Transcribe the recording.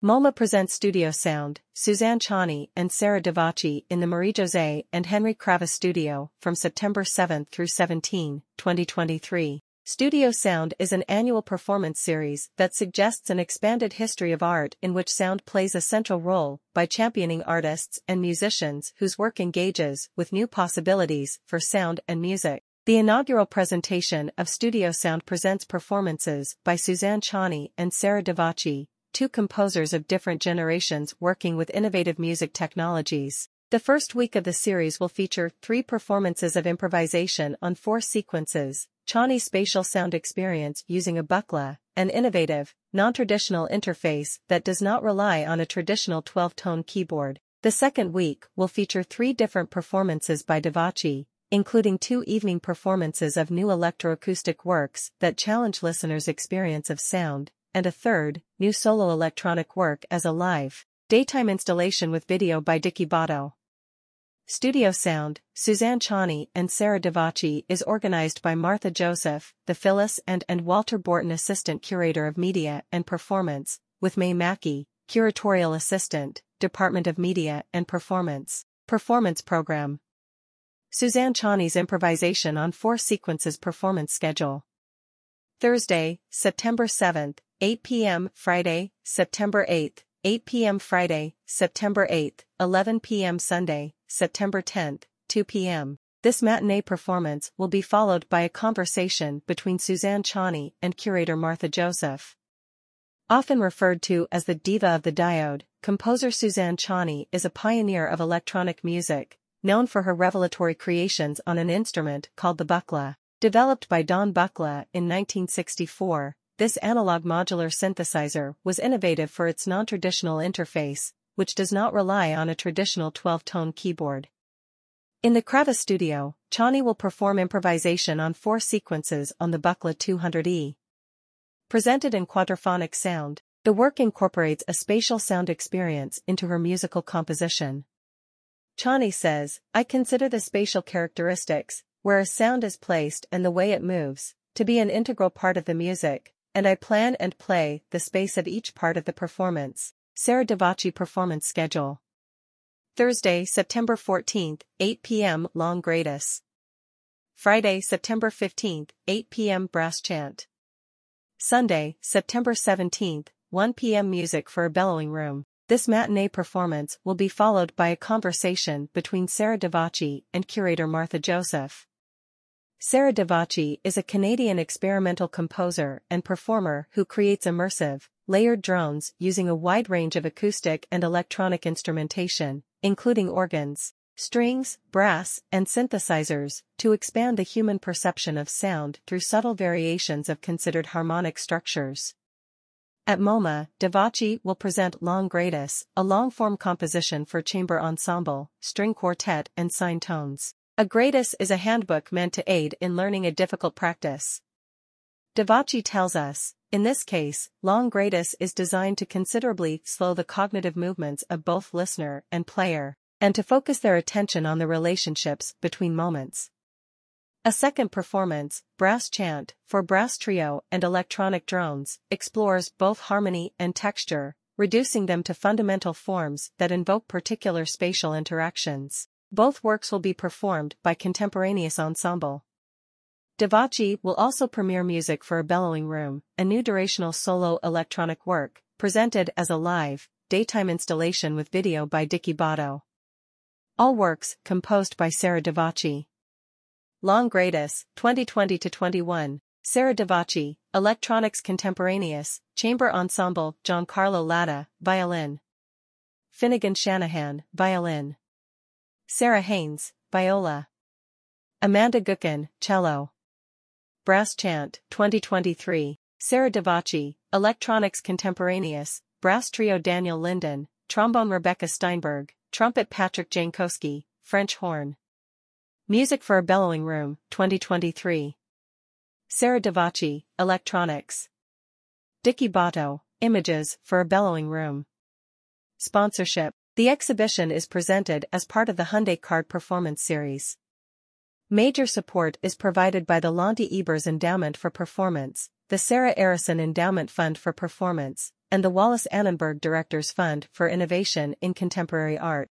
MoMA presents studio sound, Suzanne Ciani and Sarah Davachi in the Marie-Josée and Henry Kravis studio from September 7 through 17, 2023. Studio Sound is an annual performance series that suggests an expanded history of art in which sound plays a central role by championing artists and musicians whose work engages with new possibilities for sound and music. The inaugural presentation of Studio Sound presents performances by Suzanne Ciani and Sarah Davachi, two composers of different generations working with innovative music technologies. The first week of the series will feature three performances of improvisation on four sequences, Ciani's spatial sound experience using a Buchla, an innovative, non-traditional interface that does not rely on a traditional 12-tone keyboard. The second week will feature three different performances by Davachi, including two evening performances of new electroacoustic works that challenge listeners' experience of sound, and a third, new solo electronic work as a live, daytime installation with video by Dicky Bahto. Studio Sound, Suzanne Ciani and Sarah Davachi is organized by Martha Joseph, the Phyllis and and Walter Borton Assistant Curator of Media and Performance, with May Mackey, Curatorial Assistant, Department of Media and Performance, Performance Program. Suzanne Ciani's improvisation on four sequences performance schedule. Thursday, September 7th, 8 p.m. Friday, September 8, 8 p.m. Friday, September 8, 11 p.m. Sunday, September 10, 2 p.m. This matinee performance will be followed by a conversation between Suzanne Ciani and curator Martha Joseph. Often referred to as the diva of the diode, composer Suzanne Ciani is a pioneer of electronic music, known for her revelatory creations on an instrument called the buchla. Developed by Don Buchla in 1964, this analog modular synthesizer was innovative for its non-traditional interface, which does not rely on a traditional 12-tone keyboard. In the Kravis studio, Ciani will perform improvisation on four sequences on the Buchla 200E. Presented in quadraphonic sound, the work incorporates a spatial sound experience into her musical composition. Ciani says, I consider the spatial characteristics, where a sound is placed and the way it moves, to be an integral part of the music, and I plan and play the space of each part of the performance. Sarah Davachi Performance Schedule Thursday, September 14th, 8 p.m. Long Gradus. Friday, September 15th, 8 p.m. Brass Chant. Sunday, September 17th, 1 p.m. Music for a Bellowing Room. This matinee performance will be followed by a conversation between Sarah Davachi and curator Martha Joseph. Sarah Davachi is a Canadian experimental composer and performer who creates immersive, layered drones using a wide range of acoustic and electronic instrumentation, including organs, strings, brass, and synthesizers, to expand the human perception of sound through subtle variations of considered harmonic structures. At MoMA, Davachi will present Long Gradus, a long-form composition for chamber ensemble, string quartet and sine tones. A gradus is a handbook meant to aid in learning a difficult practice. Davachi tells us, in this case, long gradus is designed to considerably slow the cognitive movements of both listener and player, and to focus their attention on the relationships between moments. A second performance, Brass Chant, for brass trio and electronic drones, explores both harmony and texture, reducing them to fundamental forms that invoke particular spatial interactions. Both works will be performed by Contemporaneous Ensemble. Davachi will also premiere music for A Bellowing Room, a new durational solo electronic work, presented as a live, daytime installation with video by Dicky Bahto. All works composed by Sarah Davachi. Long Gradus, 2020-21, Sarah Davachi, Electronics Contemporaneous, Chamber Ensemble, Giancarlo Latta, Violin. Finnegan Shanahan, Violin. Sarah Haynes, viola. Amanda Gookin, cello. Brass Chant, 2023, Sarah Davachi, Electronics Contemporaneous, Brass Trio Daniel Linden, Trombone Rebecca Steinberg, Trumpet Patrick Jankowski, French Horn. Music for a Bellowing Room, 2023. Sarah Davachi, Electronics. Dicky Bahto, Images for a Bellowing Room. Sponsorship the exhibition is presented as part of the Hyundai Card Performance Series. Major support is provided by the Lonti Ebers Endowment for Performance, the Sarah Arison Endowment Fund for Performance, and the Wallis Annenberg Directors Fund for Innovation in Contemporary Art.